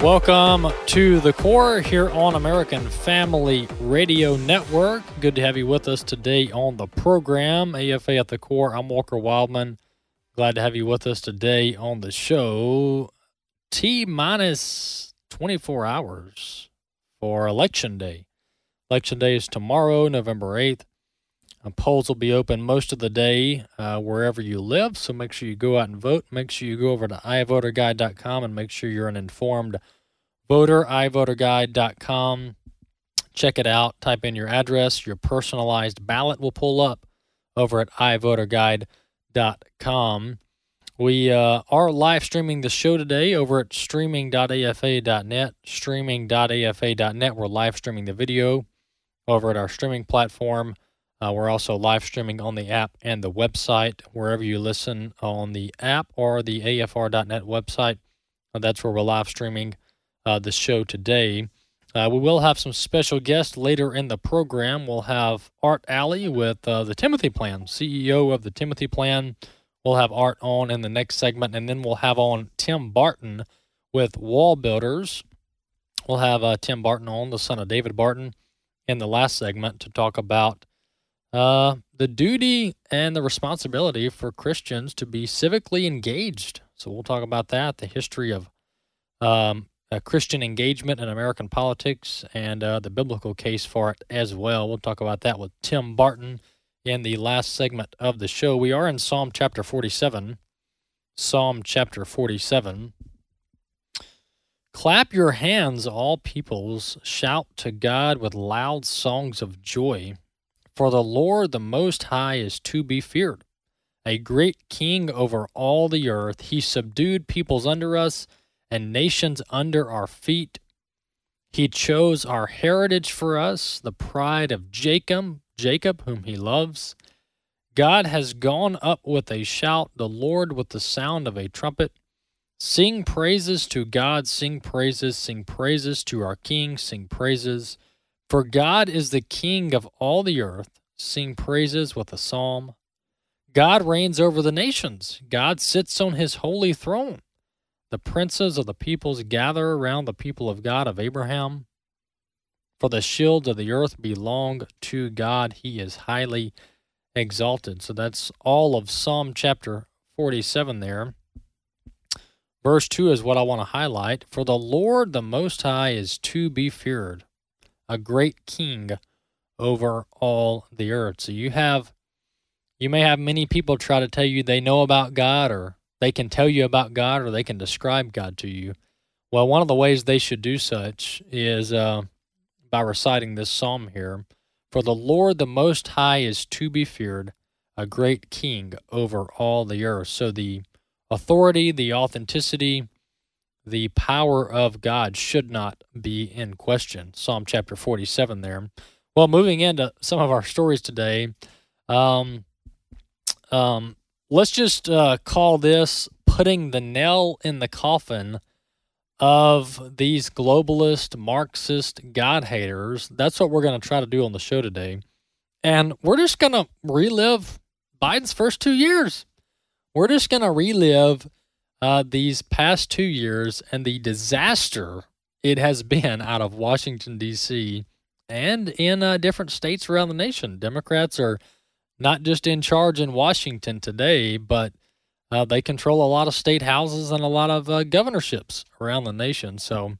Welcome to the core here on American Family Radio Network. Good to have you with us today on the program, AFA at the core. I'm Walker Wildman. Glad to have you with us today on the show. T minus 24 hours for Election Day. Election Day is tomorrow, November 8th. Polls will be open most of the day uh, wherever you live, so make sure you go out and vote. Make sure you go over to ivoterguide.com and make sure you're an informed voter. ivoterguide.com. Check it out. Type in your address. Your personalized ballot will pull up over at ivoterguide.com. We uh, are live streaming the show today over at streaming.afa.net. Streaming.afa.net. We're live streaming the video over at our streaming platform. Uh, we're also live streaming on the app and the website, wherever you listen on the app or the afr.net website. Uh, that's where we're live streaming uh, the show today. Uh, we will have some special guests later in the program. We'll have Art Ally with uh, the Timothy Plan, CEO of the Timothy Plan. We'll have Art on in the next segment, and then we'll have on Tim Barton with Wall Builders. We'll have uh, Tim Barton on, the son of David Barton, in the last segment to talk about uh, the duty and the responsibility for Christians to be civically engaged. So we'll talk about that, the history of um, Christian engagement in American politics, and uh, the biblical case for it as well. We'll talk about that with Tim Barton in the last segment of the show. We are in Psalm chapter 47. Psalm chapter 47. Clap your hands, all peoples. Shout to God with loud songs of joy. For the Lord the Most High is to be feared, a great king over all the earth. He subdued peoples under us and nations under our feet. He chose our heritage for us, the pride of Jacob, Jacob whom he loves. God has gone up with a shout, the Lord with the sound of a trumpet. Sing praises to God, sing praises, sing praises to our King, sing praises. For God is the King of all the earth. Sing praises with a psalm. God reigns over the nations. God sits on his holy throne. The princes of the peoples gather around the people of God of Abraham. For the shields of the earth belong to God. He is highly exalted. So that's all of Psalm chapter 47 there. Verse 2 is what I want to highlight. For the Lord the Most High is to be feared a great king over all the earth. So you have you may have many people try to tell you they know about God or they can tell you about God or they can describe God to you. Well, one of the ways they should do such is uh, by reciting this psalm here. For the Lord the Most High is to be feared, a great king over all the earth. So the authority, the authenticity, the power of God should not be in question. Psalm chapter 47 there. Well, moving into some of our stories today, um, um, let's just uh, call this putting the nail in the coffin of these globalist, Marxist God haters. That's what we're going to try to do on the show today. And we're just going to relive Biden's first two years. We're just going to relive uh, these past two years and the disaster it has been out of Washington, D.C. and in uh, different states around the nation. Democrats are not just in charge in Washington today, but uh, they control a lot of state houses and a lot of uh, governorships around the nation. So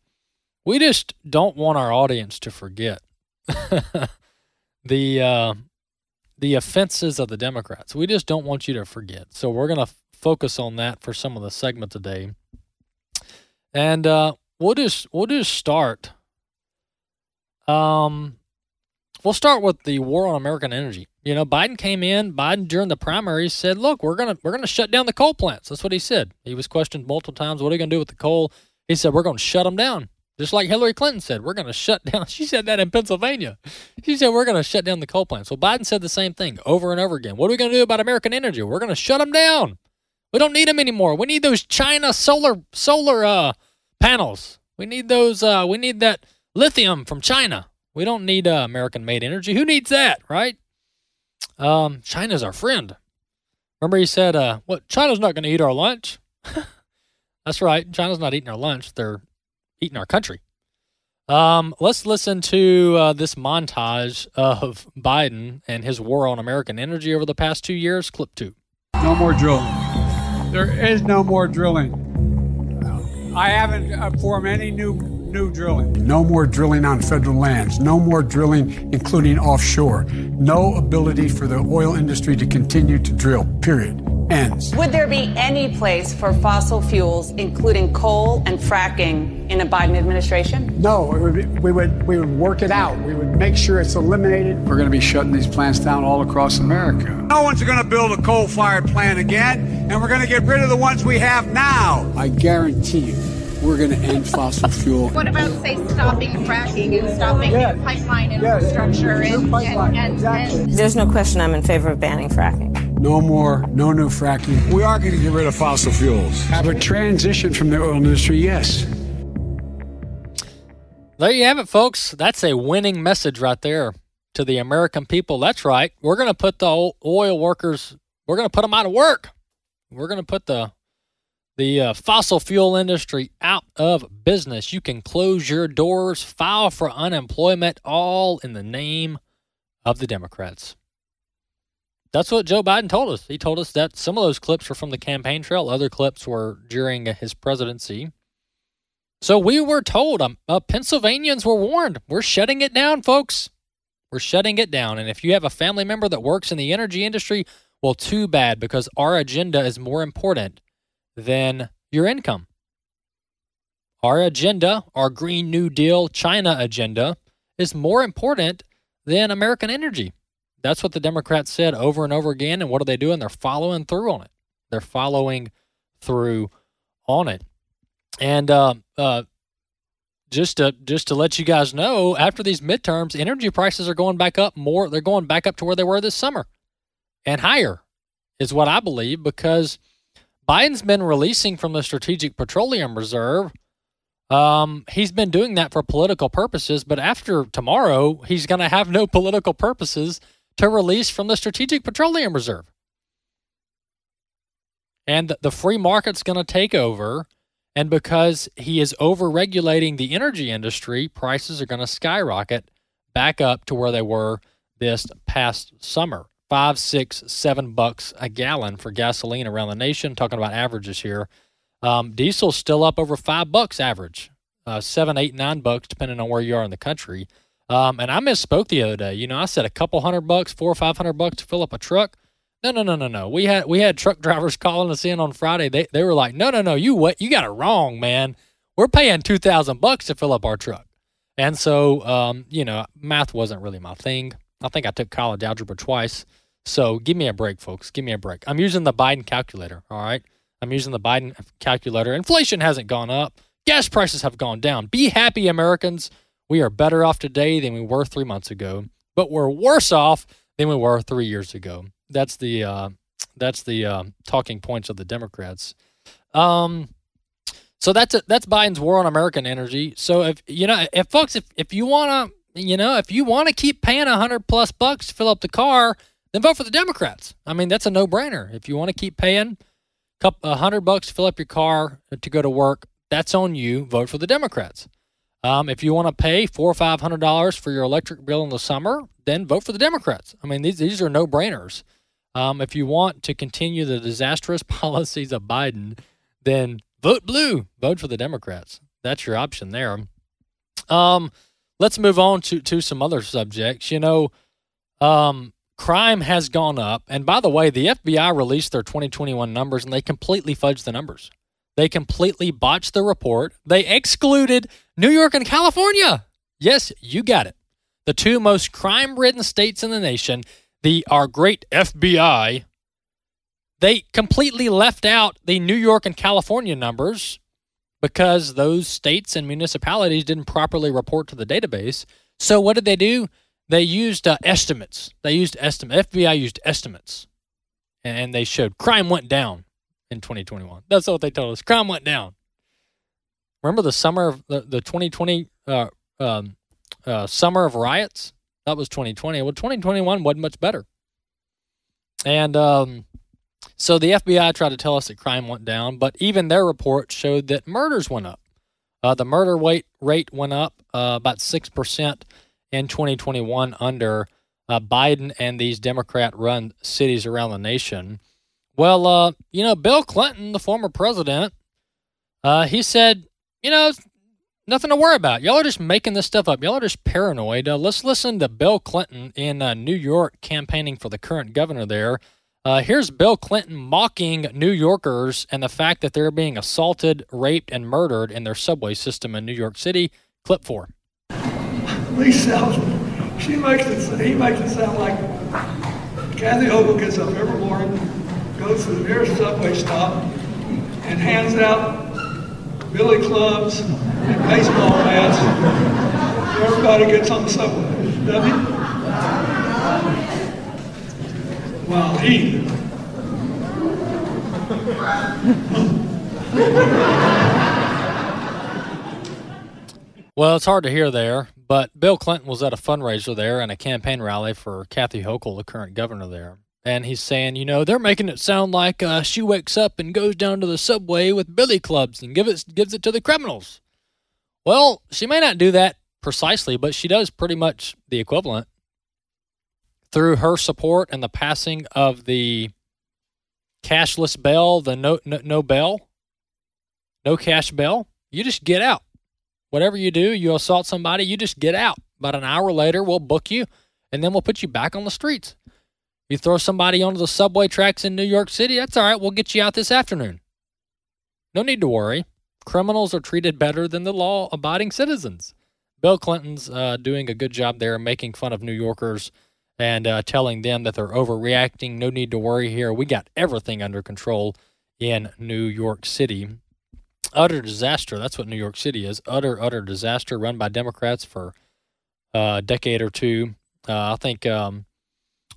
we just don't want our audience to forget the uh, the offenses of the Democrats. We just don't want you to forget. So we're to focus on that for some of the segment today. And uh, we'll just we'll just start. Um, we'll start with the war on American energy. You know, Biden came in. Biden during the primaries said, "Look, we're gonna we're gonna shut down the coal plants." That's what he said. He was questioned multiple times. What are you gonna do with the coal? He said, "We're gonna shut them down." Just like Hillary Clinton said, we're going to shut down. She said that in Pennsylvania. She said, we're going to shut down the coal plants. Well, Biden said the same thing over and over again. What are we going to do about American energy? We're going to shut them down. We don't need them anymore. We need those China solar solar uh, panels. We need those. Uh, we need that lithium from China. We don't need uh, American made energy. Who needs that, right? Um, China's our friend. Remember, he said, uh, "What? China's not going to eat our lunch." That's right. China's not eating our lunch. They're eating our country. Um, let's listen to uh, this montage of Biden and his war on American energy over the past two years. Clip two. No more drilling. There is no more drilling. I haven't formed any new new drilling. No more drilling on federal lands. No more drilling, including offshore. No ability for the oil industry to continue to drill. Period ends. Would there be any place for fossil fuels, including coal and fracking, in a Biden administration? No, would be, we would we would work it out. We would make sure it's eliminated. We're going to be shutting these plants down all across America. No one's going to build a coal-fired plant again, and we're going to get rid of the ones we have now. I guarantee you we're going to end fossil fuel. What about, say, stopping fracking and stopping yes. pipeline infrastructure? Yes. And, pipeline. And, and, exactly. and, There's no question I'm in favor of banning fracking. No more, no new fracking. We are going to get rid of fossil fuels. Have a transition from the oil industry, yes. There you have it, folks. That's a winning message right there to the American people. That's right. We're going to put the oil workers, we're going to put them out of work. We're going to put the the uh, fossil fuel industry out of business. You can close your doors, file for unemployment, all in the name of the Democrats. That's what Joe Biden told us. He told us that some of those clips were from the campaign trail, other clips were during his presidency. So we were told, um, uh, Pennsylvanians were warned, we're shutting it down, folks. We're shutting it down. And if you have a family member that works in the energy industry, well, too bad because our agenda is more important than your income. Our agenda, our Green New Deal China agenda, is more important than American energy. That's what the Democrats said over and over again. And what are they doing? They're following through on it. They're following through on it. And uh, uh, just to just to let you guys know, after these midterms, energy prices are going back up more. They're going back up to where they were this summer, and higher, is what I believe because Biden's been releasing from the Strategic Petroleum Reserve um, he's been doing that for political purposes, but after tomorrow, he's going to have no political purposes to release from the Strategic Petroleum Reserve. And the free market's going to take over. And because he is over regulating the energy industry, prices are going to skyrocket back up to where they were this past summer. Five, six, seven bucks a gallon for gasoline around the nation. Talking about averages here. Um, diesel's still up over five bucks average, uh, seven, eight, nine bucks, depending on where you are in the country. Um, and I misspoke the other day. You know, I said a couple hundred bucks, four or five hundred bucks to fill up a truck. No, no, no, no, no. We had we had truck drivers calling us in on Friday. They they were like, no, no, no, you what? You got it wrong, man. We're paying two thousand bucks to fill up our truck. And so, um, you know, math wasn't really my thing. I think I took college algebra twice. So give me a break, folks. Give me a break. I'm using the Biden calculator. All right. I'm using the Biden calculator. Inflation hasn't gone up. Gas prices have gone down. Be happy, Americans. We are better off today than we were three months ago, but we're worse off than we were three years ago. That's the uh, that's the uh, talking points of the Democrats. Um, so that's a, that's Biden's war on American energy. So if you know, if folks, if if you wanna, you know, if you want to keep paying a hundred plus bucks to fill up the car, then vote for the Democrats. I mean, that's a no brainer. If you want to keep paying a hundred bucks to fill up your car to go to work, that's on you. Vote for the Democrats. Um, if you want to pay four or five hundred dollars for your electric bill in the summer, then vote for the Democrats. I mean, these these are no brainers. Um, if you want to continue the disastrous policies of Biden, then vote blue. Vote for the Democrats. That's your option there. Um, let's move on to to some other subjects. You know, um, crime has gone up, and by the way, the FBI released their 2021 numbers, and they completely fudged the numbers. They completely botched the report. They excluded New York and California. Yes, you got it. the two most crime ridden states in the nation, the our great FBI, they completely left out the New York and California numbers because those states and municipalities didn't properly report to the database. So what did they do? They used uh, estimates. They used estimate. FBI used estimates, and they showed crime went down in 2021. That's what they told us. Crime went down. Remember the summer of the, the 2020 uh, um, uh, summer of riots? That was 2020. Well, 2021 wasn't much better. And um, so the FBI tried to tell us that crime went down, but even their report showed that murders went up. Uh, the murder rate rate went up uh, about six percent in 2021 under uh, Biden and these Democrat-run cities around the nation. Well, uh, you know, Bill Clinton, the former president, uh, he said, you know, nothing to worry about. Y'all are just making this stuff up. Y'all are just paranoid. Uh, let's listen to Bill Clinton in uh, New York campaigning for the current governor there. Uh, here's Bill Clinton mocking New Yorkers and the fact that they're being assaulted, raped, and murdered in their subway system in New York City. Clip four. Lee she makes it, he makes it sound like Kathy Hochul gets up every morning, goes to the nearest subway stop, and hands out billy clubs and baseball bats. Everybody gets on the subway, doesn't he? Well, he. Well, it's hard to hear there, but Bill Clinton was at a fundraiser there and a campaign rally for Kathy Hochul, the current governor there. And he's saying, you know, they're making it sound like uh, she wakes up and goes down to the subway with billy clubs and give it, gives it to the criminals. Well, she may not do that precisely, but she does pretty much the equivalent through her support and the passing of the cashless bell, the no, no, no bail, no cash bell, You just get out. Whatever you do, you assault somebody, you just get out. About an hour later, we'll book you and then we'll put you back on the streets. You throw somebody onto the subway tracks in New York City, that's all right. We'll get you out this afternoon. No need to worry. Criminals are treated better than the law abiding citizens. Bill Clinton's uh, doing a good job there, making fun of New Yorkers and uh, telling them that they're overreacting. No need to worry here. We got everything under control in New York City utter disaster. That's what New York City is. Utter, utter disaster run by Democrats for uh, a decade or two. Uh, I think um,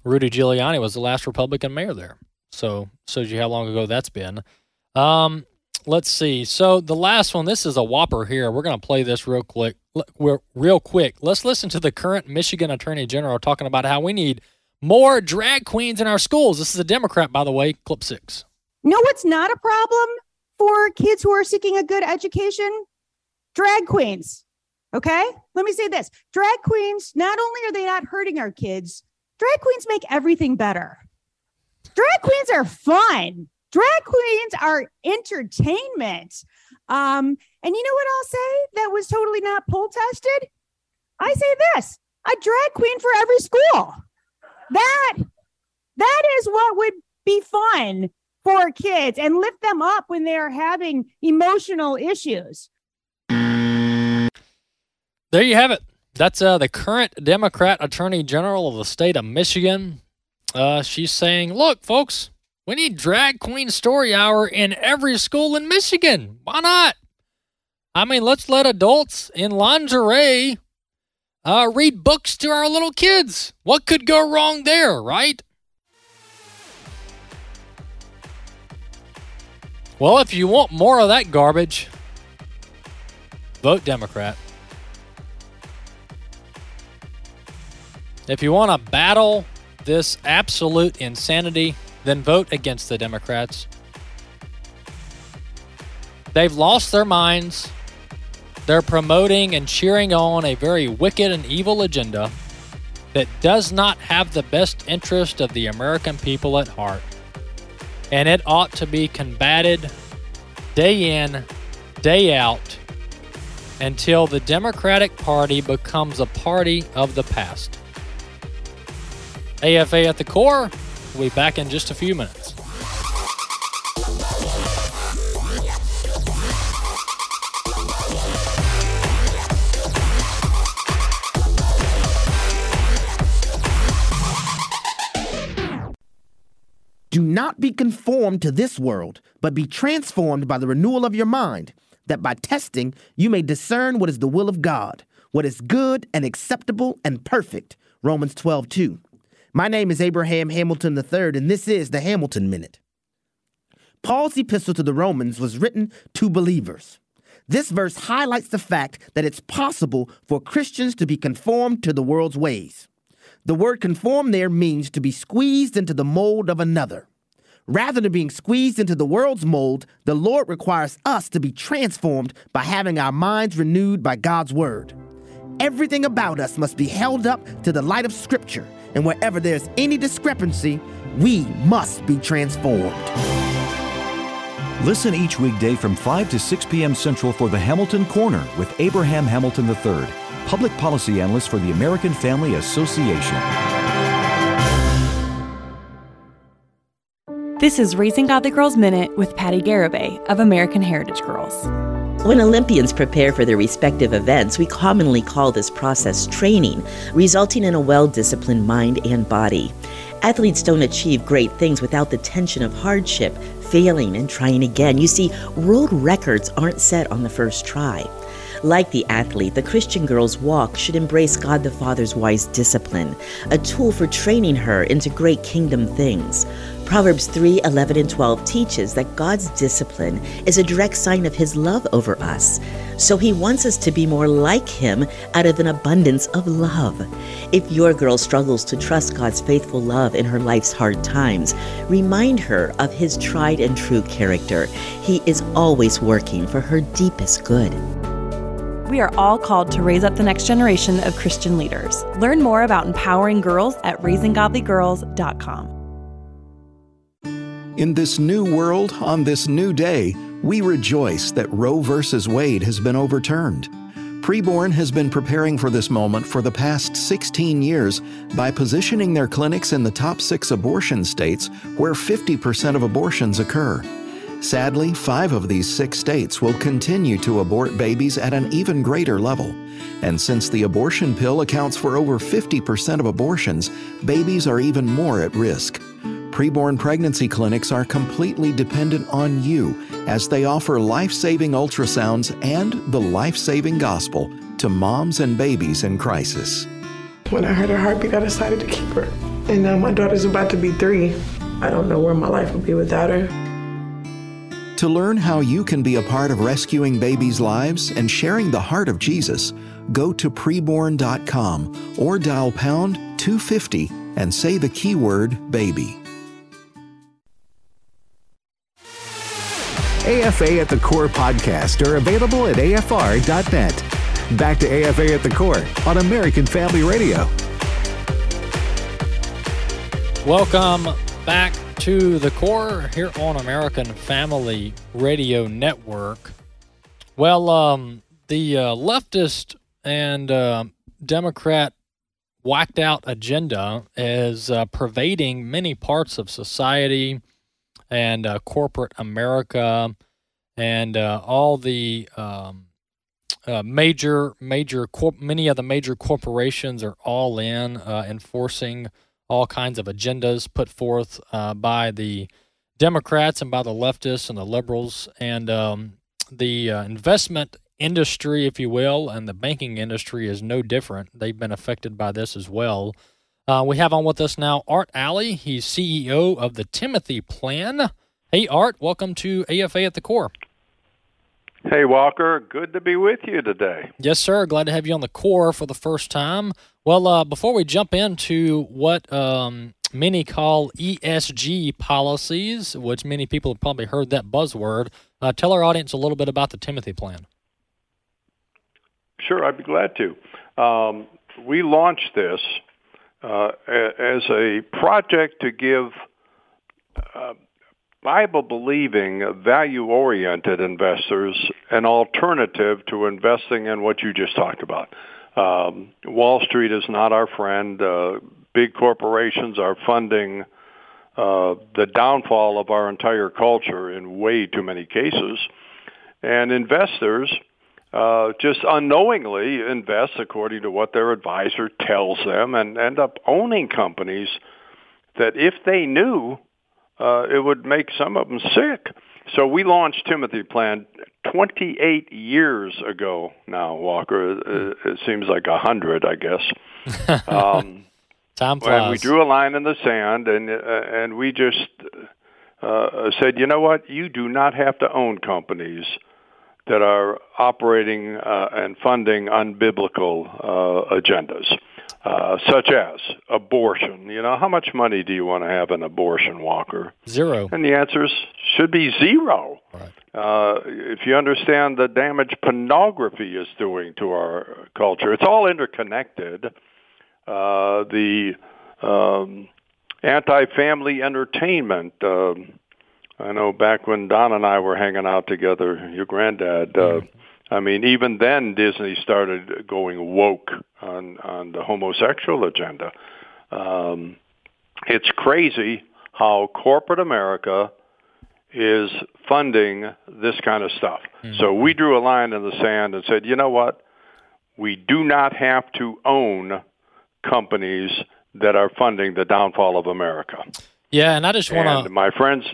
Rudy Giuliani was the last Republican mayor there. So shows you how long ago that's been. Um, let's see. So the last one, this is a whopper here. We're going to play this real quick. Real quick. Let's listen to the current Michigan Attorney General talking about how we need more drag queens in our schools. This is a Democrat, by the way. Clip six. No, it's not a problem for kids who are seeking a good education? Drag queens. Okay? Let me say this drag queens, not only are they not hurting our kids, drag queens make everything better. Drag queens are fun. Drag queens are entertainment. Um, and you know what I'll say that was totally not poll tested? I say this a drag queen for every school. That that is what would be fun for kids and lift them up when they are having emotional issues. There you have it. That's uh, the current Democrat Attorney General of the state of Michigan. Uh, she's saying, look, folks, we need drag queen story hour in every school in Michigan. Why not? I mean, let's let adults in lingerie uh, read books to our little kids. What could go wrong there, right? Well, if you want more of that garbage, vote Democrat. If you want to battle this absolute insanity, then vote against the Democrats. They've lost their minds. They're promoting and cheering on a very wicked and evil agenda that does not have the best interest of the American people at heart and it ought to be combated day in, day out until the Democratic Party becomes a party of the past. AFA at the core. We'll be back in just a few minutes. Do not be conformed to this world, but be transformed by the renewal of your mind, that by testing you may discern what is the will of God, what is good and acceptable and perfect. Romans 12, 2. My name is Abraham Hamilton III, and this is the Hamilton Minute. Paul's epistle to the Romans was written to believers. This verse highlights the fact that it's possible for Christians to be conformed to the world's ways. The word conform there means to be squeezed into the mold of another. Rather than being squeezed into the world's mold, the Lord requires us to be transformed by having our minds renewed by God's word. Everything about us must be held up to the light of Scripture, and wherever there's any discrepancy, we must be transformed. Listen each weekday from 5 to 6 p.m. Central for the Hamilton Corner with Abraham Hamilton III, public policy analyst for the American Family Association. This is Raising Godly Girls Minute with Patti Garibay of American Heritage Girls. When Olympians prepare for their respective events, we commonly call this process training, resulting in a well disciplined mind and body. Athletes don't achieve great things without the tension of hardship, failing, and trying again. You see, world records aren't set on the first try. Like the athlete, the Christian girl's walk should embrace God the Father's wise discipline, a tool for training her into great kingdom things. Proverbs 3 11 and 12 teaches that God's discipline is a direct sign of His love over us. So He wants us to be more like Him out of an abundance of love. If your girl struggles to trust God's faithful love in her life's hard times, remind her of His tried and true character. He is always working for her deepest good. We are all called to raise up the next generation of Christian leaders. Learn more about empowering girls at raisinggodlygirls.com. In this new world, on this new day, we rejoice that Roe v. Wade has been overturned. Preborn has been preparing for this moment for the past 16 years by positioning their clinics in the top six abortion states where 50% of abortions occur. Sadly, five of these six states will continue to abort babies at an even greater level. And since the abortion pill accounts for over 50% of abortions, babies are even more at risk. Preborn pregnancy clinics are completely dependent on you as they offer life saving ultrasounds and the life saving gospel to moms and babies in crisis. When I heard her heartbeat, I decided to keep her. And now my daughter's about to be three. I don't know where my life would be without her. To learn how you can be a part of rescuing babies' lives and sharing the heart of Jesus, go to preborn.com or dial pound 250 and say the keyword baby. AFA at the Core podcast are available at afr.net. Back to AFA at the Core on American Family Radio. Welcome back to the core here on American Family Radio Network. Well, um, the uh, leftist and uh, Democrat whacked out agenda is uh, pervading many parts of society and uh, corporate America and uh, all the um, uh, major major corp- many of the major corporations are all in enforcing all kinds of agendas put forth uh, by the Democrats and by the leftists and the liberals, and um, the uh, investment industry, if you will, and the banking industry is no different. They've been affected by this as well. Uh, we have on with us now Art Ally. He's CEO of the Timothy Plan. Hey, Art, welcome to AFA at the Core. Hey, Walker. Good to be with you today. Yes, sir. Glad to have you on the core for the first time. Well, uh, before we jump into what um, many call ESG policies, which many people have probably heard that buzzword, uh, tell our audience a little bit about the Timothy Plan. Sure, I'd be glad to. Um, we launched this uh, as a project to give uh, Bible believing, value oriented investors an alternative to investing in what you just talked about. Um, Wall Street is not our friend. Uh, big corporations are funding uh, the downfall of our entire culture in way too many cases. And investors uh, just unknowingly invest according to what their advisor tells them and end up owning companies that if they knew uh, it would make some of them sick. So we launched Timothy Plan 28 years ago now, Walker. It, seems like a hundred, I guess. Um, Time flies. and we drew a line in the sand, and uh, and we just uh, said, you know what? You do not have to own companies that are operating uh, and funding unbiblical uh, agendas, uh, such as abortion. You know, how much money do you want to have an abortion, Walker? Zero. And the answers should be zero. Right. Uh, if you understand the damage pornography is doing to our culture, it's all interconnected. Uh, the um, anti-family entertainment. Um, I know back when Don and I were hanging out together, your granddad. Uh, I mean, even then Disney started going woke on on the homosexual agenda. Um, it's crazy how corporate America is funding this kind of stuff. So we drew a line in the sand and said, you know what? We do not have to own companies that are funding the downfall of America. Yeah, and I just want to. my friends,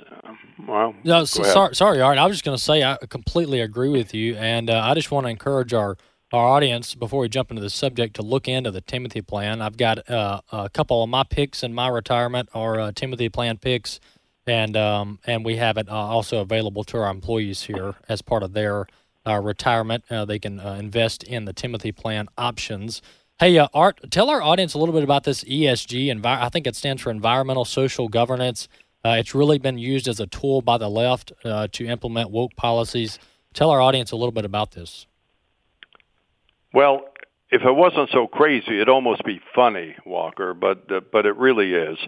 well, No, so, sorry, sorry, Art. I was just going to say I completely agree with you, and uh, I just want to encourage our our audience before we jump into the subject to look into the Timothy Plan. I've got uh, a couple of my picks in my retirement are uh, Timothy Plan picks, and um, and we have it uh, also available to our employees here as part of their uh, retirement. Uh, they can uh, invest in the Timothy Plan options. Hey, uh, Art, tell our audience a little bit about this ESG. Envi- I think it stands for Environmental Social Governance. Uh, it's really been used as a tool by the left uh, to implement woke policies. Tell our audience a little bit about this. Well, if it wasn't so crazy, it'd almost be funny, Walker. But uh, but it really is.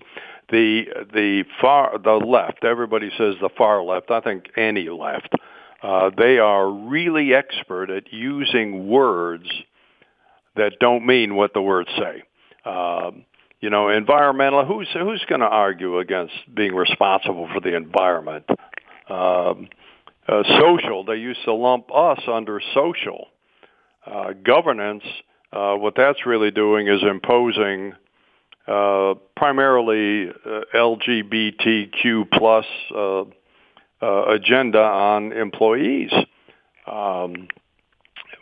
The the far the left. Everybody says the far left. I think any left. Uh, they are really expert at using words that don't mean what the words say. Um, you know, environmental. Who's who's going to argue against being responsible for the environment? Um, uh, social. They used to lump us under social. Uh, governance. Uh, what that's really doing is imposing uh, primarily uh, LGBTQ plus uh, agenda on employees. Um,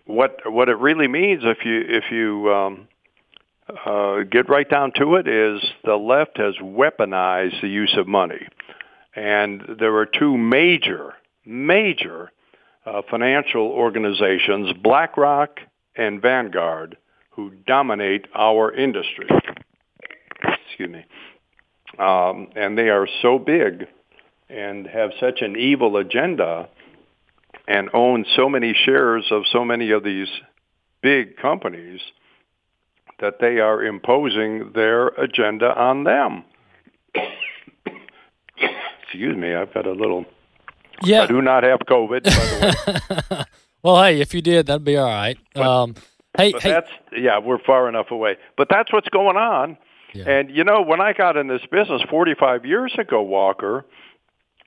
what what it really means, if you if you um, uh, get right down to it, is the left has weaponized the use of money, and there are two major major uh, financial organizations, BlackRock and Vanguard, who dominate our industry. Excuse me. Um, and they are so big and have such an evil agenda and own so many shares of so many of these big companies that they are imposing their agenda on them. Excuse me, I've got a little. Yeah. I do not have COVID, by the way. Well, hey, if you did, that'd be all right. Um, hey, but hey, that's yeah, we're far enough away. But that's what's going on. And you know, when I got in this business 45 years ago, Walker,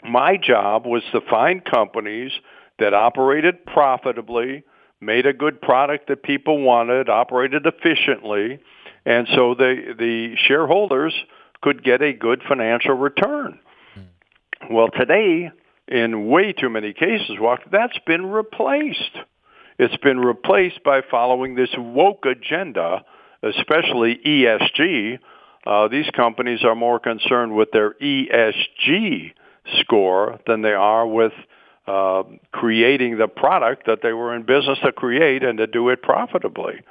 my job was to find companies that operated profitably, made a good product that people wanted, operated efficiently, and so the the shareholders could get a good financial return. Well, today, in way too many cases, Walker, that's been replaced. It's been replaced by following this woke agenda, especially ESG. Uh, these companies are more concerned with their ESG score than they are with uh, creating the product that they were in business to create and to do it profitably.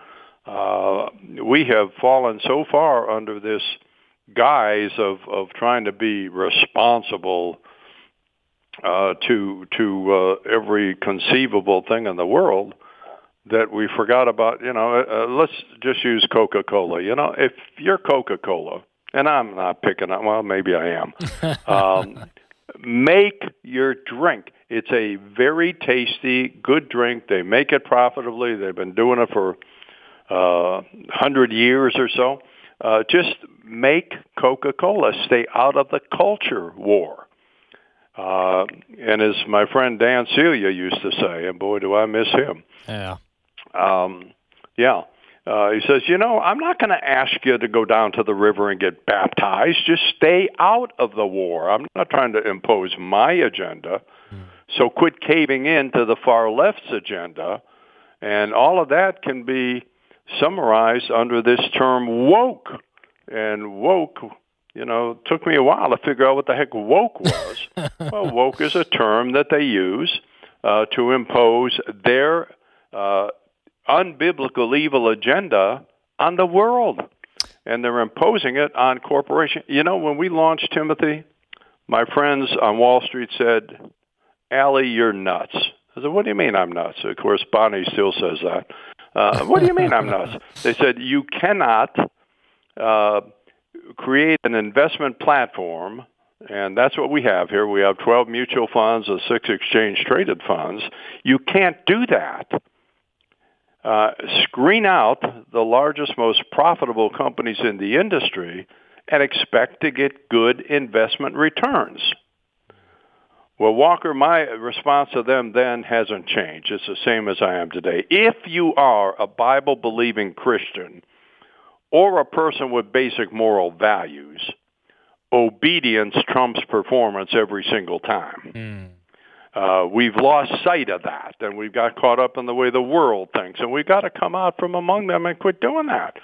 Uh, we have fallen so far under this guise of, of trying to be responsible uh, to to uh, every conceivable thing in the world that we forgot about. You know, uh, let's just use Coca Cola. You know, if you're Coca Cola, and I'm not picking up, well, maybe I am. um, make your drink. It's a very tasty, good drink. They make it profitably. They've been doing it for uh, hundred years or so. Uh, just make Coca-Cola. Stay out of the culture war. Uh, and as my friend Dan Celia used to say, and boy, do I miss him. yeah. Um, yeah. Uh, he says, you know, I'm not going to ask you to go down to the river and get baptized. Just stay out of the war. I'm not trying to impose my agenda. So quit caving in to the far left's agenda. And all of that can be summarized under this term woke. And woke, you know, took me a while to figure out what the heck woke was. well, woke is a term that they use uh, to impose their uh, unbiblical evil agenda on the world. And they're imposing it on corporations. You know, when we launched Timothy, my friends on Wall Street said, Ally, you're nuts. I said, what do you mean I'm nuts? Of course, Bonnie still says that. Uh, what do you mean I'm nuts? They said, you cannot uh, create an investment platform, and that's what we have here. We have 12 mutual funds and six exchange-traded funds. You can't do that. Uh, screen out the largest, most profitable companies in the industry and expect to get good investment returns. Well, Walker, my response to them then hasn't changed. It's the same as I am today. If you are a Bible believing Christian or a person with basic moral values, obedience trumps performance every single time. Mm. Uh, we've lost sight of that, and we've got caught up in the way the world thinks, and we've got to come out from among them and quit doing that.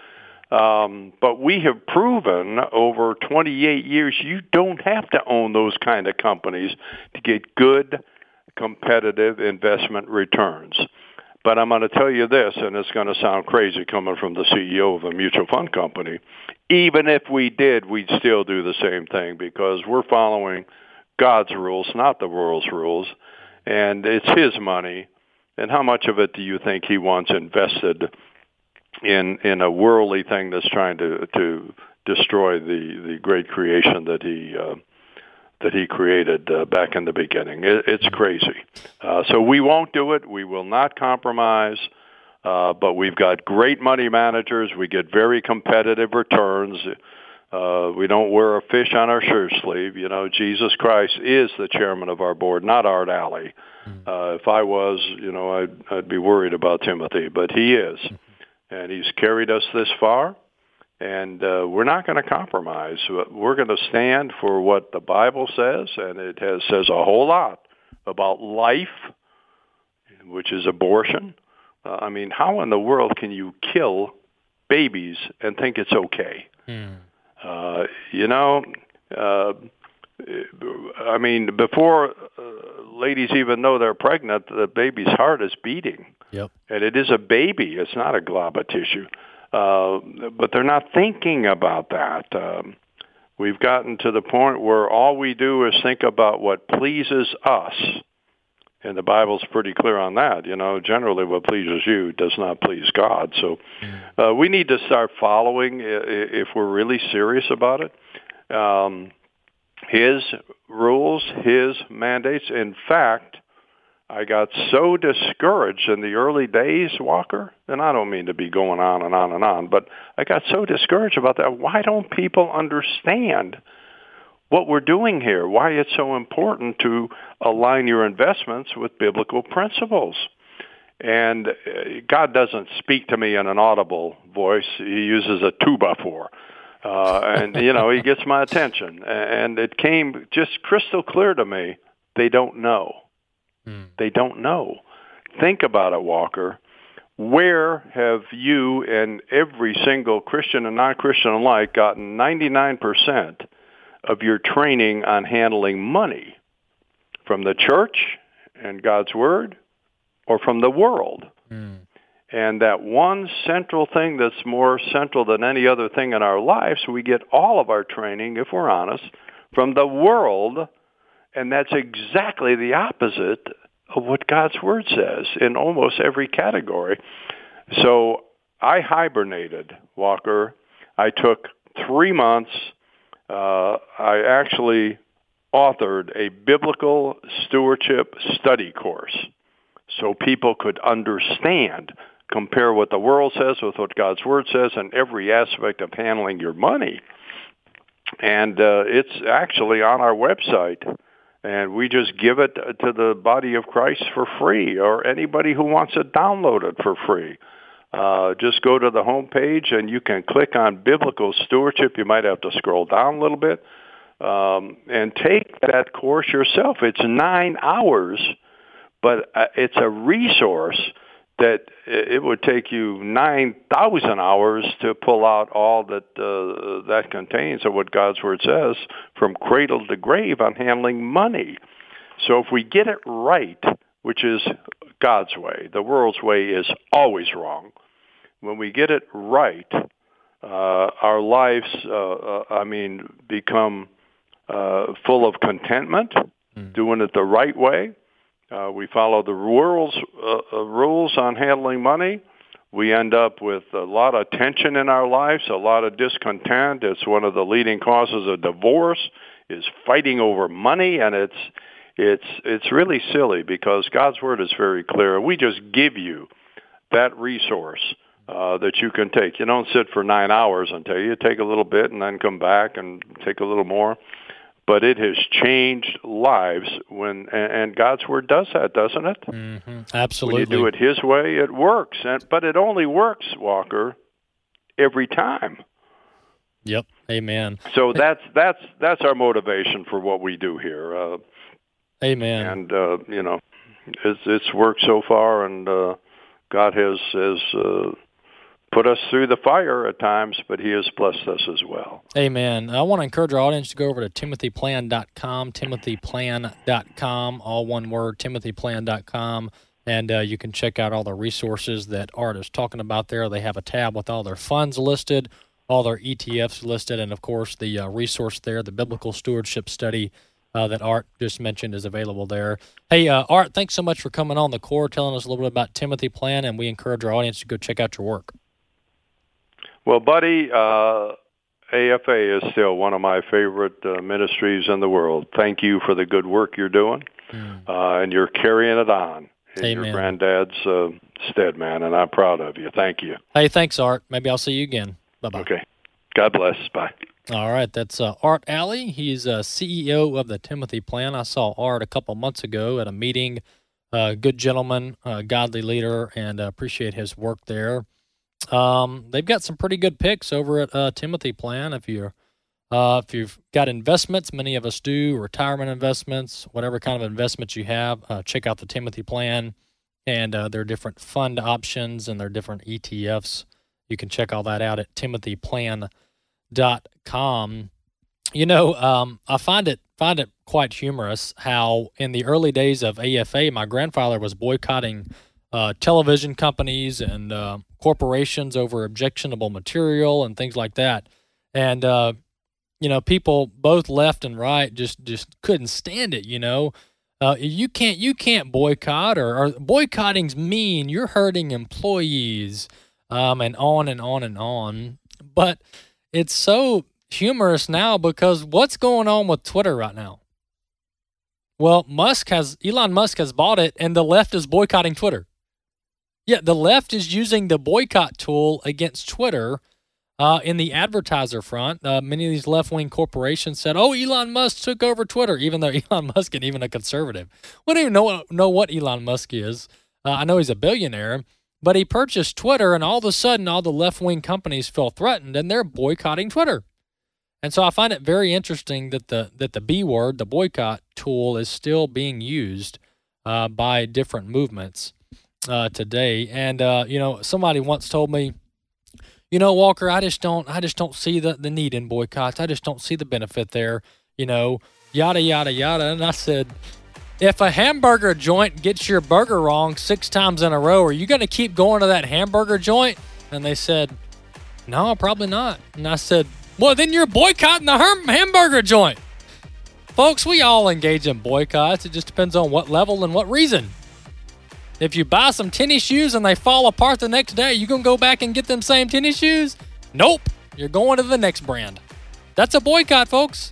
Um, but we have proven over 28 years you don't have to own those kind of companies to get good, competitive investment returns. But I'm going to tell you this, and it's going to sound crazy coming from the CEO of a mutual fund company. Even if we did, we'd still do the same thing because we're following God's rules, not the world's rules. And it's his money. And how much of it do you think he wants invested in in a worldly thing that's trying to to destroy the the great creation that he uh, that he created uh, back in the beginning. It, it's crazy. Uh, so we won't do it. We will not compromise. Uh, but we've got great money managers. We get very competitive returns. Uh, we don't wear a fish on our shirt sleeve. You know, Jesus Christ is the chairman of our board, not Art Ally. Uh, if I was, you know, I'd, I'd be worried about Timothy, but he is and he's carried us this far. And uh, we're not going to compromise. We're going to stand for what the Bible says, and it has, says a whole lot about life, which is abortion. Uh, I mean, how in the world can you kill babies and think it's okay? Hmm. Uh, you know, uh, I mean, before uh, ladies even know they're pregnant, the baby's heart is beating. Yep. And it is a baby. It's not a glob of tissue. Uh, but they're not thinking about that. Um, we've gotten to the point where all we do is think about what pleases us. And the Bible's pretty clear on that. You know, generally what pleases you does not please God. So uh, we need to start following if we're really serious about it. Um, his rules, his mandates. In fact, I got so discouraged in the early days, Walker, and I don't mean to be going on and on and on, but I got so discouraged about that. Why don't people understand what we're doing here? Why it's so important to align your investments with biblical principles? And uh, God doesn't speak to me in an audible voice. He uses a tuba for uh, and you know he gets my attention. And it came just crystal clear to me. They don't know. Mm. They don't know. Think about it, Walker. Where have you and every single Christian and non-Christian alike gotten 99% of your training on handling money? From the church and God's Word or from the world? Mm. And that one central thing that's more central than any other thing in our lives, we get all of our training, if we're honest, from the world. And that's exactly the opposite of what God's Word says in almost every category. So I hibernated, Walker. I took three months. Uh, I actually authored a biblical stewardship study course so people could understand compare what the world says with what God's Word says in every aspect of handling your money. And uh, it's actually on our website. And we just give it to the body of Christ for free or anybody who wants to download it for free. uh, just go to the home page and you can click on biblical stewardship. You might have to scroll down a little bit um, and take that course yourself. It's nine hours, but uh, it's a resource that it would take you 9,000 hours to pull out all that uh, that contains of what God's Word says from cradle to grave on handling money. So if we get it right, which is God's way, the world's way is always wrong. When we get it right, uh, our lives, uh, uh, I mean, become uh, full of contentment, mm. doing it the right way, uh, we follow the rules uh, uh, rules on handling money. We end up with a lot of tension in our lives, a lot of discontent. It's one of the leading causes of divorce is fighting over money, and it's it's it's really silly because God's word is very clear. We just give you that resource uh, that you can take. You don't sit for nine hours until you take a little bit and then come back and take a little more but it has changed lives when and God's word does that, doesn't it? Mm-hmm. Absolutely. When you do it His way, it works, and but it only works, Walker, every time. Yep. Amen. So that's that's that's our motivation for what we do here. Uh, Amen. And uh, you know, it's it's worked so far, and uh, God has has uh, put us through the fire at times, but he has blessed us as well. Amen. I want to encourage our audience to go over to timothyplan.com, timothyplan.com, all one word, timothyplan.com, and uh, you can check out all the resources that Art is talking about there. They have a tab with all their funds listed, all their ETFs listed, and of course the uh, resource there, the Biblical Stewardship Study. Uh, that Art just mentioned is available there. Hey, uh, Art, thanks so much for coming on the core, telling us a little bit about Timothy Plan, and we encourage our audience to go check out your work. Well, buddy, uh, AFA is still one of my favorite uh, ministries in the world. Thank you for the good work you're doing, mm. uh, and you're carrying it on in Amen. your granddad's uh, stead, man, and I'm proud of you. Thank you. Hey, thanks, Art. Maybe I'll see you again. Bye bye. Okay. God bless. Bye. All right, that's uh, Art Ally. He's uh, CEO of the Timothy Plan. I saw Art a couple months ago at a meeting. Uh, good gentleman, uh, godly leader, and uh, appreciate his work there. Um, they've got some pretty good picks over at uh, Timothy Plan. If you're uh, if you've got investments, many of us do retirement investments, whatever kind of investments you have. Uh, check out the Timothy Plan and uh, their different fund options and their different ETFs. You can check all that out at timothyplan.com. You know, um, I find it find it quite humorous how in the early days of AFA, my grandfather was boycotting uh, television companies and uh, corporations over objectionable material and things like that. And uh, you know, people both left and right just just couldn't stand it. You know, uh, you can't you can't boycott or, or boycotting's mean. You're hurting employees, um, and on and on and on. But it's so humorous now because what's going on with Twitter right now? Well, Musk has Elon Musk has bought it, and the left is boycotting Twitter. Yeah, the left is using the boycott tool against Twitter uh, in the advertiser front. Uh, many of these left wing corporations said, "Oh, Elon Musk took over Twitter," even though Elon Musk is even a conservative. We don't even know know what Elon Musk is. Uh, I know he's a billionaire, but he purchased Twitter, and all of a sudden, all the left wing companies feel threatened, and they're boycotting Twitter. And so I find it very interesting that the that the B word, the boycott tool, is still being used uh, by different movements uh, today. And uh, you know, somebody once told me, you know, Walker, I just don't, I just don't see the the need in boycotts. I just don't see the benefit there. You know, yada yada yada. And I said, if a hamburger joint gets your burger wrong six times in a row, are you going to keep going to that hamburger joint? And they said, no, probably not. And I said, well, then you're boycotting the hamburger joint. Folks, we all engage in boycotts. It just depends on what level and what reason. If you buy some tennis shoes and they fall apart the next day, you gonna go back and get them same tennis shoes? Nope. You're going to the next brand. That's a boycott, folks.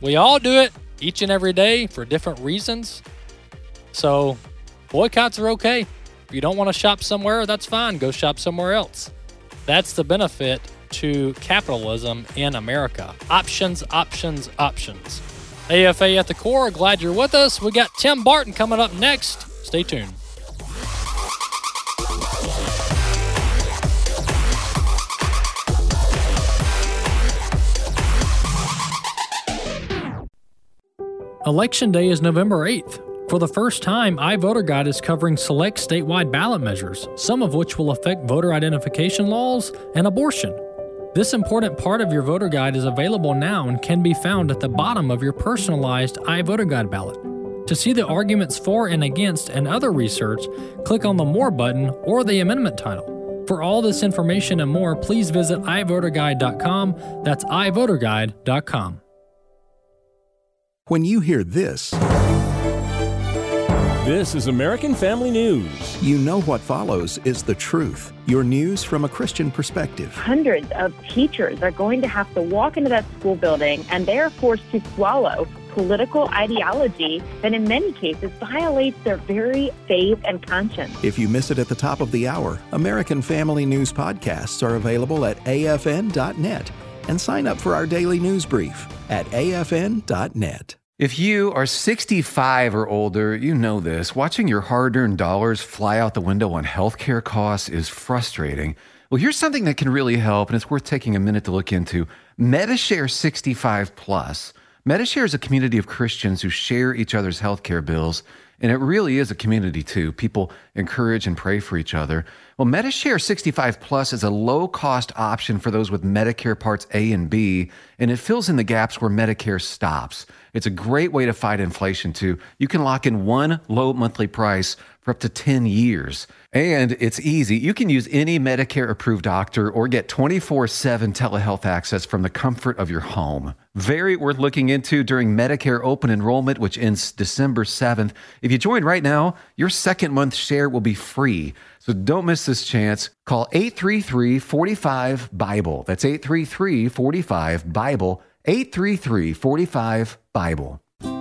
We all do it each and every day for different reasons. So, boycotts are okay. If you don't want to shop somewhere, that's fine. Go shop somewhere else. That's the benefit to capitalism in America. Options, options, options. AFA at the core. Glad you're with us. We got Tim Barton coming up next. Stay tuned. Election Day is November 8th. For the first time, iVoter Guide is covering select statewide ballot measures, some of which will affect voter identification laws and abortion. This important part of your voter guide is available now and can be found at the bottom of your personalized iVoter Guide ballot. To see the arguments for and against and other research, click on the More button or the amendment title. For all this information and more, please visit iVoterGuide.com. That's iVoterGuide.com. When you hear this, this is American Family News. You know what follows is the truth. Your news from a Christian perspective. Hundreds of teachers are going to have to walk into that school building and they are forced to swallow political ideology that in many cases violates their very faith and conscience. If you miss it at the top of the hour, American Family News podcasts are available at afn.net and sign up for our daily news brief at afn.net. If you are 65 or older, you know this. Watching your hard earned dollars fly out the window on healthcare costs is frustrating. Well, here's something that can really help, and it's worth taking a minute to look into Medi-Share 65 Plus. Medi-Share is a community of Christians who share each other's healthcare bills, and it really is a community too. People encourage and pray for each other. Well, Medi-Share 65 Plus is a low cost option for those with Medicare Parts A and B, and it fills in the gaps where Medicare stops. It's a great way to fight inflation too. You can lock in one low monthly price for up to 10 years. And it's easy. You can use any Medicare approved doctor or get 24 7 telehealth access from the comfort of your home. Very worth looking into during Medicare open enrollment, which ends December 7th. If you join right now, your second month share will be free. So don't miss this chance. Call 833 45 Bible. That's 833 45 Bible. 833 45 Bible.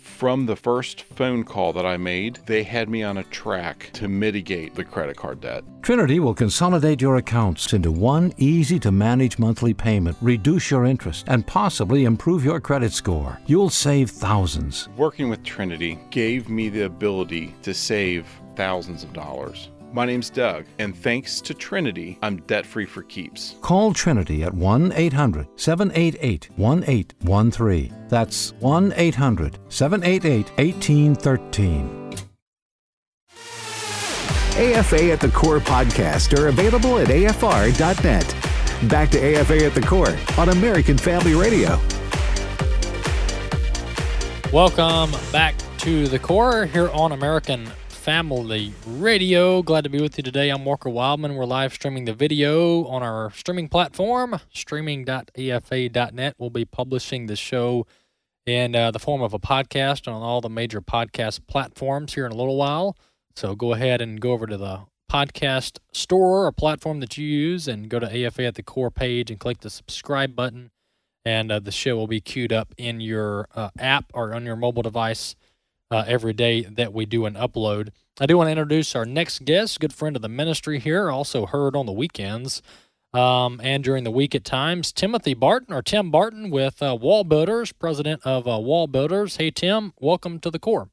From the first phone call that I made, they had me on a track to mitigate the credit card debt. Trinity will consolidate your accounts into one easy to manage monthly payment, reduce your interest, and possibly improve your credit score. You'll save thousands. Working with Trinity gave me the ability to save thousands of dollars. My name's Doug, and thanks to Trinity, I'm debt free for keeps. Call Trinity at 1 800 788 1813. That's 1 800 788 1813. AFA at the Core podcast are available at afr.net. Back to AFA at the Core on American Family Radio. Welcome back to the Core here on American Family Radio. Glad to be with you today. I'm Walker Wildman. We're live streaming the video on our streaming platform, streaming.afa.net. We'll be publishing the show in uh, the form of a podcast on all the major podcast platforms here in a little while. So go ahead and go over to the podcast store or platform that you use and go to AFA at the core page and click the subscribe button. And uh, the show will be queued up in your uh, app or on your mobile device uh, every day that we do an upload. I do want to introduce our next guest, good friend of the ministry here, also heard on the weekends um, and during the week at times, Timothy Barton or Tim Barton with uh, Wall Builders, president of uh, Wall Builders. Hey, Tim, welcome to the core.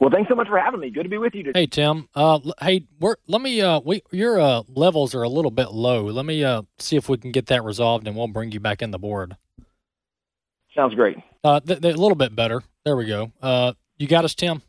Well, thanks so much for having me. Good to be with you today. Hey, Tim. Uh, hey, we're, let me. Uh, we your uh, levels are a little bit low. Let me uh, see if we can get that resolved, and we'll bring you back in the board. Sounds great. Uh, th- th- a little bit better. There we go. Uh, you got us, Tim.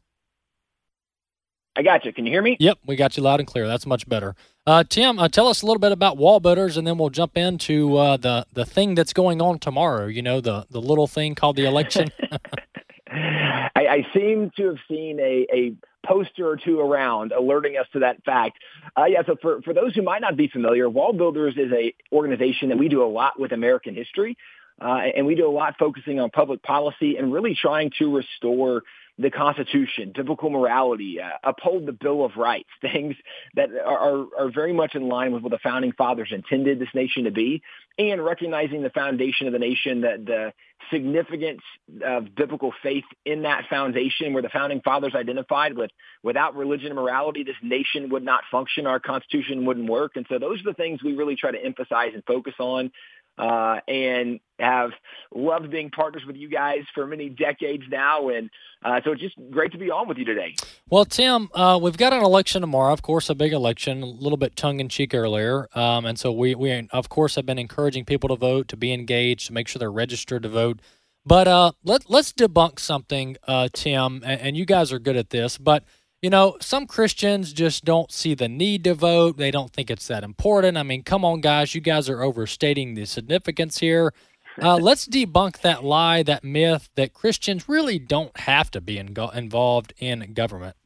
I got you. Can you hear me? Yep, we got you loud and clear. That's much better. Uh, Tim, uh, tell us a little bit about wall builders, and then we'll jump into uh, the the thing that's going on tomorrow. You know, the the little thing called the election. I, I seem to have seen a, a poster or two around alerting us to that fact. Uh, yeah, so for, for those who might not be familiar, Wall Builders is a organization that we do a lot with American history. Uh, and we do a lot focusing on public policy and really trying to restore the Constitution, biblical morality, uh, uphold the Bill of Rights, things that are, are very much in line with what the founding fathers intended this nation to be, and recognizing the foundation of the nation, that the significance of biblical faith in that foundation, where the founding fathers identified with without religion and morality, this nation would not function, our Constitution wouldn't work. And so those are the things we really try to emphasize and focus on uh, and have loved being partners with you guys for many decades now. And uh, so it's just great to be on with you today. Well, Tim, uh, we've got an election tomorrow. Of course, a big election, a little bit tongue in cheek earlier. Um, and so we, we, of course, have been encouraging people to vote, to be engaged, to make sure they're registered to vote. But uh, let, let's debunk something, uh, Tim, and, and you guys are good at this. But you know, some Christians just don't see the need to vote. They don't think it's that important. I mean, come on, guys, you guys are overstating the significance here. Uh, let's debunk that lie, that myth that Christians really don't have to be in, involved in government.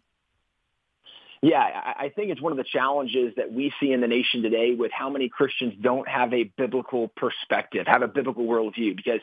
Yeah, I think it's one of the challenges that we see in the nation today with how many Christians don't have a biblical perspective, have a biblical worldview, because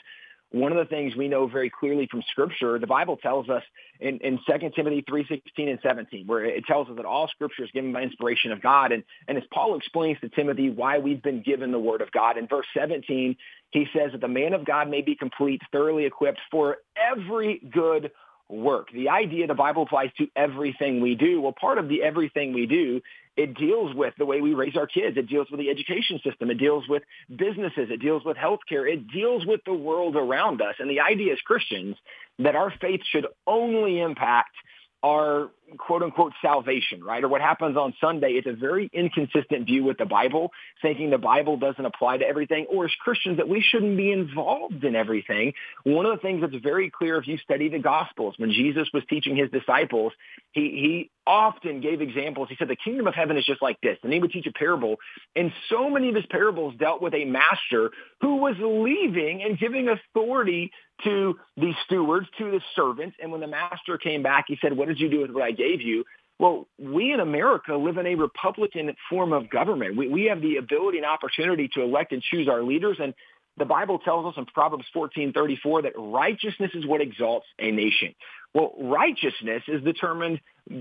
one of the things we know very clearly from Scripture, the Bible tells us in, in 2 Timothy 3.16 and 17, where it tells us that all Scripture is given by inspiration of God. And, and as Paul explains to Timothy why we've been given the Word of God, in verse 17, he says that the man of God may be complete, thoroughly equipped for every good work. The idea the Bible applies to everything we do. Well, part of the everything we do, it deals with the way we raise our kids. It deals with the education system. It deals with businesses. It deals with healthcare. It deals with the world around us. And the idea as Christians that our faith should only impact our quote unquote salvation, right? Or what happens on Sunday. It's a very inconsistent view with the Bible, thinking the Bible doesn't apply to everything, or as Christians that we shouldn't be involved in everything. One of the things that's very clear if you study the Gospels, when Jesus was teaching his disciples, he, he often gave examples. He said, the kingdom of heaven is just like this. And he would teach a parable. And so many of his parables dealt with a master who was leaving and giving authority to the stewards, to the servants. And when the master came back, he said, what did you do with what I gave you? Well, we in America live in a Republican form of government. We, we have the ability and opportunity to elect and choose our leaders. And the Bible tells us in Proverbs 14:34 that righteousness is what exalts a nation. Well, righteousness is determined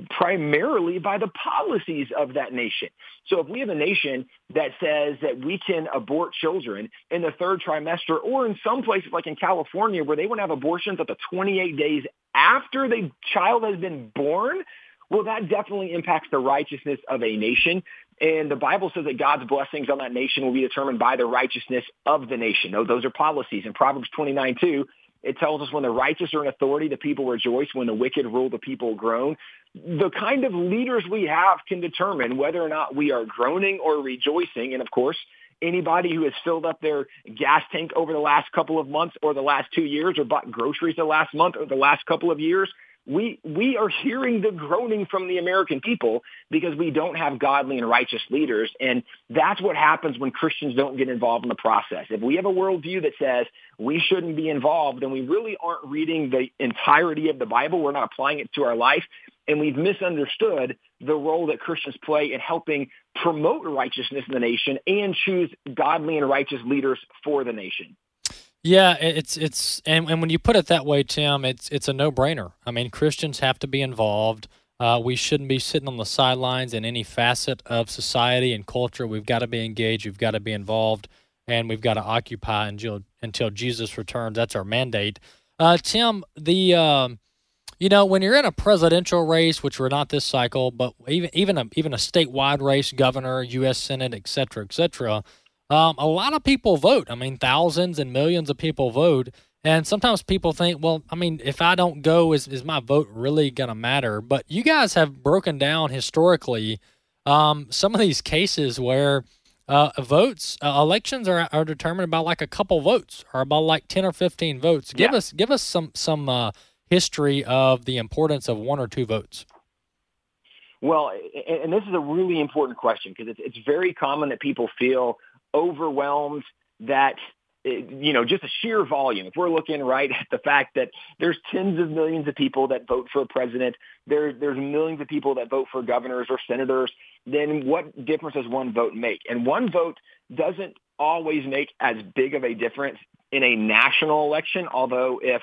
primarily by the policies of that nation. So if we have a nation that says that we can abort children in the third trimester, or in some places like in California where they want to have abortions up to 28 days after the child has been born, well, that definitely impacts the righteousness of a nation. And the Bible says that God's blessings on that nation will be determined by the righteousness of the nation. No, those are policies. In Proverbs 29, 2, it tells us when the righteous are in authority, the people rejoice. When the wicked rule, the people groan. The kind of leaders we have can determine whether or not we are groaning or rejoicing. And of course, anybody who has filled up their gas tank over the last couple of months or the last two years or bought groceries the last month or the last couple of years we we are hearing the groaning from the American people because we don't have godly and righteous leaders, and that's what happens when Christians don't get involved in the process. If we have a worldview that says we shouldn't be involved, then we really aren't reading the entirety of the Bible. We're not applying it to our life, and we've misunderstood the role that Christians play in helping promote righteousness in the nation and choose godly and righteous leaders for the nation. Yeah, it's it's and, and when you put it that way, Tim, it's it's a no brainer. I mean, Christians have to be involved. Uh, we shouldn't be sitting on the sidelines in any facet of society and culture. We've got to be engaged. We've got to be involved, and we've got to occupy until until Jesus returns. That's our mandate. Uh, Tim, the um, you know when you're in a presidential race, which we're not this cycle, but even even a even a statewide race, governor, U.S. Senate, et cetera, et cetera um, a lot of people vote. I mean, thousands and millions of people vote. And sometimes people think, well, I mean, if I don't go, is, is my vote really going to matter? But you guys have broken down historically um, some of these cases where uh, votes, uh, elections are, are determined by like a couple votes or about like 10 or 15 votes. Give yeah. us give us some, some uh, history of the importance of one or two votes. Well, and this is a really important question because it's, very common that people feel overwhelmed that eh, you know, just a sheer volume. If we're looking right at the fact that there's tens of millions of people that vote for a president, there, there's millions of people that vote for governors or senators, then what difference does one vote make? And one vote doesn't always make as big of a difference in a national election, although if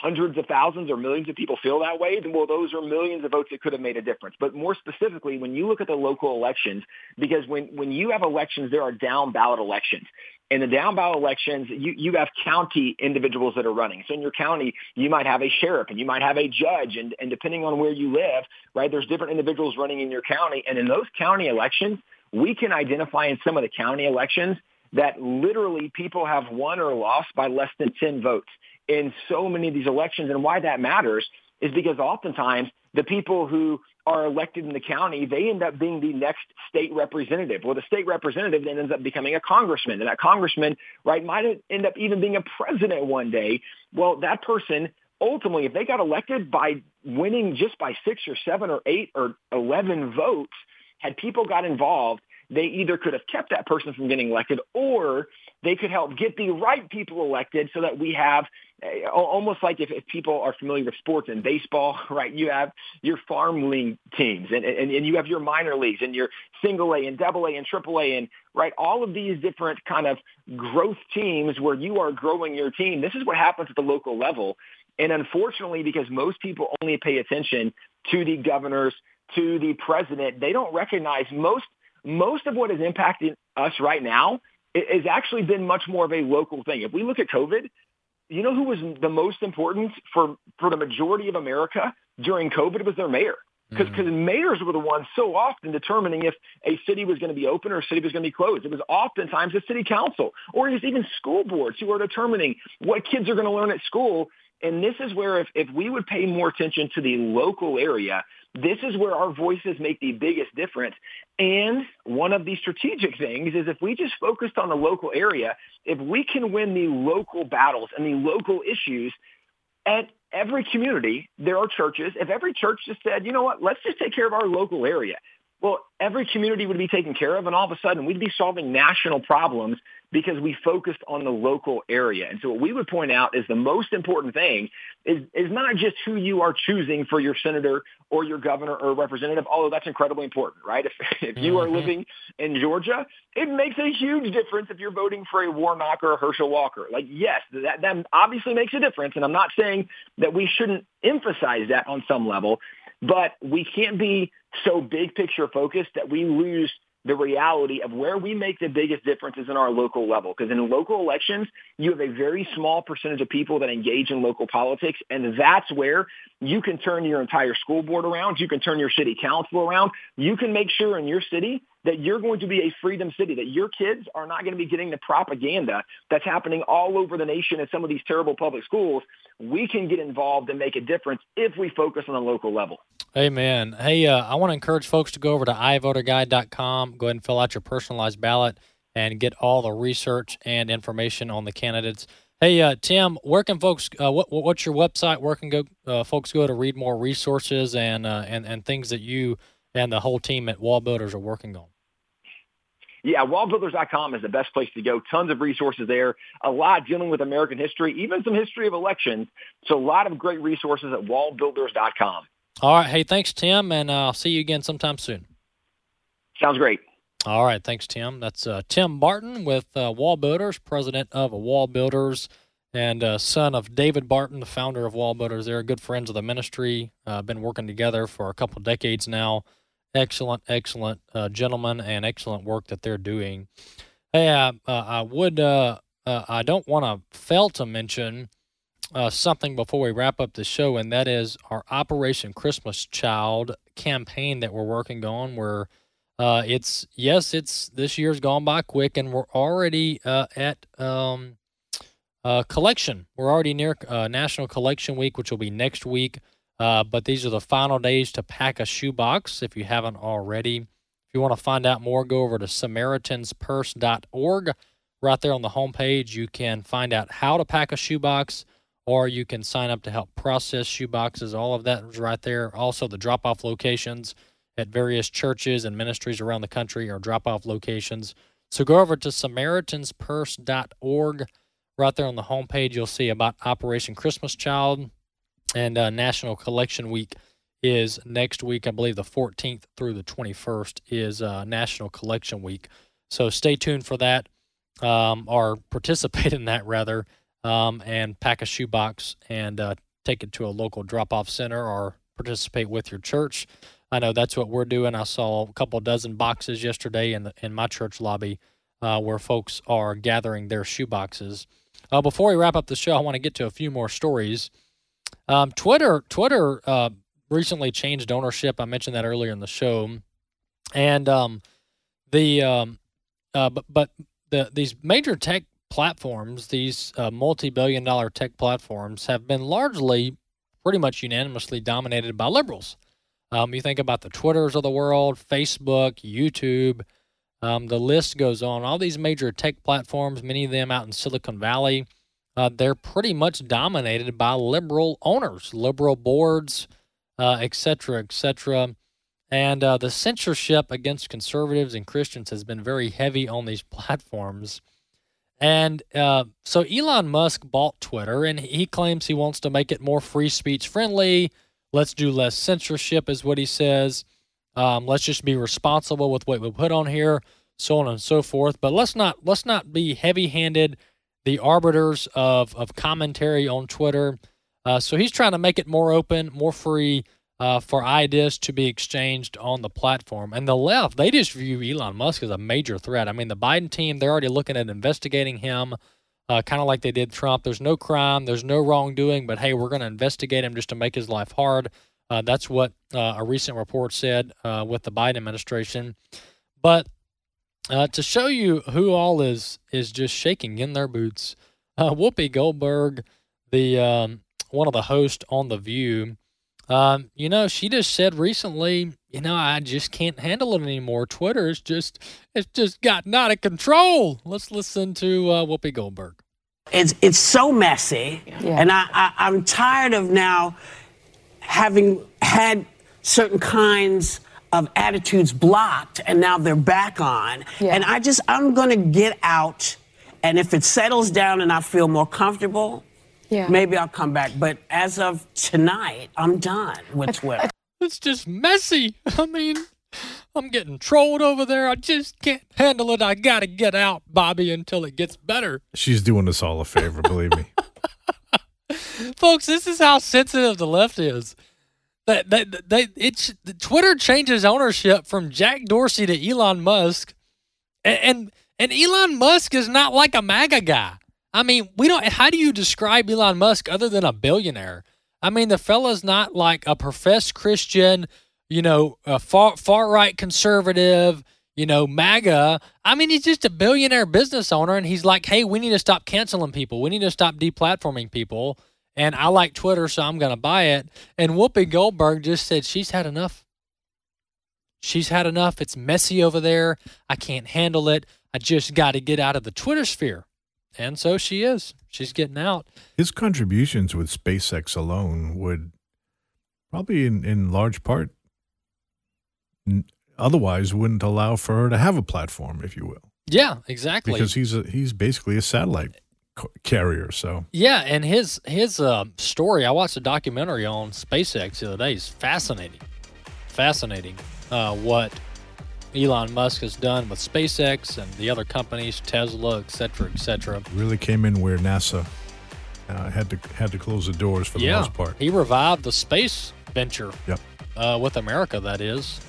hundreds of thousands or millions of people feel that way, then well, those are millions of votes that could have made a difference. But more specifically, when you look at the local elections, because when, when you have elections, there are down ballot elections. In the down ballot elections, you, you have county individuals that are running. So in your county, you might have a sheriff and you might have a judge. And, and depending on where you live, right, there's different individuals running in your county. And in those county elections, we can identify in some of the county elections that literally people have won or lost by less than 10 votes in so many of these elections. And why that matters is because oftentimes the people who are elected in the county, they end up being the next state representative. Well, the state representative then ends up becoming a congressman. And that congressman, right, might end up even being a president one day. Well, that person ultimately, if they got elected by winning just by six or seven or eight or 11 votes, had people got involved, they either could have kept that person from getting elected or they could help get the right people elected so that we have uh, almost like if, if people are familiar with sports and baseball, right? You have your farm league teams and, and, and you have your minor leagues and your single A and double A and triple A and right. All of these different kind of growth teams where you are growing your team. This is what happens at the local level. And unfortunately, because most people only pay attention to the governors, to the president, they don't recognize most most of what is impacting us right now has actually been much more of a local thing. If we look at COVID, you know who was the most important for, for the majority of America during COVID it was their mayor. Because mm-hmm. mayors were the ones so often determining if a city was going to be open or a city was going to be closed. It was oftentimes the city council or even school boards who are determining what kids are going to learn at school. And this is where if, if we would pay more attention to the local area, this is where our voices make the biggest difference. And one of the strategic things is if we just focused on the local area, if we can win the local battles and the local issues at every community, there are churches. If every church just said, you know what, let's just take care of our local area. Well, every community would be taken care of, and all of a sudden we'd be solving national problems because we focused on the local area. And so what we would point out is the most important thing is, is not just who you are choosing for your senator or your governor or representative, although that's incredibly important, right? If, if you are mm-hmm. living in Georgia, it makes a huge difference if you're voting for a Warnock or a Herschel Walker. Like, yes, that, that obviously makes a difference. And I'm not saying that we shouldn't emphasize that on some level, but we can't be so big picture focused that we lose the reality of where we make the biggest difference is in our local level. Because in local elections, you have a very small percentage of people that engage in local politics. And that's where you can turn your entire school board around. You can turn your city council around. You can make sure in your city that you're going to be a freedom city, that your kids are not going to be getting the propaganda that's happening all over the nation in some of these terrible public schools. We can get involved and make a difference if we focus on the local level. Amen. Hey, uh, I want to encourage folks to go over to ivoterguide.com, go ahead and fill out your personalized ballot, and get all the research and information on the candidates. Hey, uh, Tim, where can folks? Uh, what, what's your website? Where can go uh, folks go to read more resources and uh, and and things that you and the whole team at Wall Builders are working on? Yeah, wallbuilders.com is the best place to go. Tons of resources there. A lot dealing with American history, even some history of elections. So a lot of great resources at wallbuilders.com. All right. Hey, thanks, Tim, and uh, I'll see you again sometime soon. Sounds great. All right. Thanks, Tim. That's uh, Tim Barton with uh, Wall Builders, president of Wall Builders, and uh, son of David Barton, the founder of Wall Builders. They're good friends of the ministry. Uh, been working together for a couple decades now. Excellent, excellent uh, gentlemen, and excellent work that they're doing. Hey, I, I would. I don't want to fail to mention uh, something before we wrap up the show, and that is our Operation Christmas Child campaign that we're working on. Where uh, it's yes, it's this year's gone by quick, and we're already uh, at um, uh, collection. We're already near uh, National Collection Week, which will be next week. Uh, but these are the final days to pack a shoebox if you haven't already. If you want to find out more, go over to SamaritansPurse.org. Right there on the homepage, you can find out how to pack a shoebox or you can sign up to help process shoeboxes. All of that is right there. Also, the drop off locations at various churches and ministries around the country are drop off locations. So go over to SamaritansPurse.org. Right there on the homepage, you'll see about Operation Christmas Child and uh, National Collection Week is next week. I believe the 14th through the 21st is uh, National Collection Week. So stay tuned for that um, or participate in that rather um, and pack a shoebox and uh, take it to a local drop off center or participate with your church. I know that's what we're doing. I saw a couple dozen boxes yesterday in the, in my church lobby uh, where folks are gathering their shoeboxes. Uh, before we wrap up the show, I want to get to a few more stories. Um, Twitter Twitter uh, recently changed ownership. I mentioned that earlier in the show, and um, the um, uh, but but the these major tech platforms, these uh, multi-billion dollar tech platforms, have been largely, pretty much unanimously dominated by liberals. Um, you think about the Twitters of the world, Facebook, YouTube. Um, the list goes on. All these major tech platforms, many of them out in Silicon Valley, uh, they're pretty much dominated by liberal owners, liberal boards, uh, et cetera, et cetera. And uh, the censorship against conservatives and Christians has been very heavy on these platforms. And uh, so Elon Musk bought Twitter, and he claims he wants to make it more free speech friendly. Let's do less censorship, is what he says. Um, let's just be responsible with what we put on here, so on and so forth. But let's not let's not be heavy handed, the arbiters of of commentary on Twitter. Uh, so he's trying to make it more open, more free uh, for ideas to be exchanged on the platform. And the left, they just view Elon Musk as a major threat. I mean, the Biden team, they're already looking at investigating him, uh, kind of like they did Trump. There's no crime, there's no wrongdoing, but hey, we're going to investigate him just to make his life hard. Uh, that's what uh, a recent report said uh, with the Biden administration. But uh, to show you who all is is just shaking in their boots, Whoopi Goldberg, the um, one of the hosts on The View, um, you know, she just said recently, you know, I just can't handle it anymore. Twitter is just, it's just gotten out of control. Let's listen to uh, Whoopi Goldberg. It's it's so messy, yeah. and I, I I'm tired of now having had certain kinds of attitudes blocked, and now they're back on. Yeah. And I just I'm gonna get out, and if it settles down and I feel more comfortable, yeah. Maybe I'll come back. But as of tonight, I'm done with Twitter. It's just messy. I mean, I'm getting trolled over there. I just can't handle it. I got to get out, Bobby, until it gets better. She's doing us all a favor, believe me. Folks, this is how sensitive the left is. That they, they, it's Twitter changes ownership from Jack Dorsey to Elon Musk, and, and and Elon Musk is not like a MAGA guy. I mean, we don't. How do you describe Elon Musk other than a billionaire? I mean, the fella's not like a professed Christian, you know, a far far right conservative, you know, MAGA. I mean, he's just a billionaire business owner, and he's like, hey, we need to stop canceling people. We need to stop deplatforming people. And I like Twitter, so I'm going to buy it. And Whoopi Goldberg just said she's had enough. She's had enough. It's messy over there. I can't handle it. I just got to get out of the Twitter sphere. And so she is. She's getting out. His contributions with SpaceX alone would probably, in, in large part, n- otherwise wouldn't allow for her to have a platform, if you will. Yeah, exactly. Because he's a, he's basically a satellite carrier. So yeah, and his his uh, story. I watched a documentary on SpaceX the other day. Is fascinating, fascinating. Uh, what Elon Musk has done with SpaceX and the other companies, Tesla, et cetera, et cetera. Really came in where NASA uh, had to had to close the doors for the yeah, most part. He revived the space venture. Yep. Uh, with America, that is.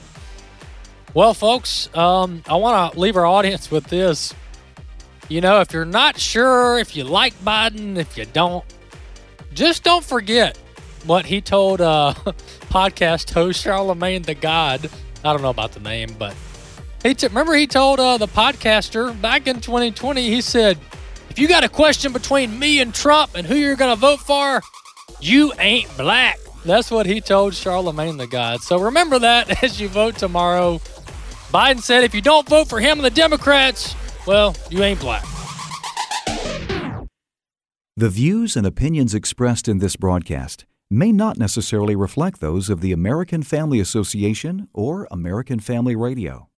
Well, folks, um, I want to leave our audience with this. You know, if you're not sure if you like Biden, if you don't, just don't forget what he told uh, podcast host Charlemagne the God. I don't know about the name, but he t- remember he told uh, the podcaster back in 2020. He said, "If you got a question between me and Trump and who you're to vote for, you ain't black." That's what he told Charlemagne the God. So remember that as you vote tomorrow. Biden said, "If you don't vote for him and the Democrats, well, you ain't black." The views and opinions expressed in this broadcast may not necessarily reflect those of the American Family Association or American Family Radio.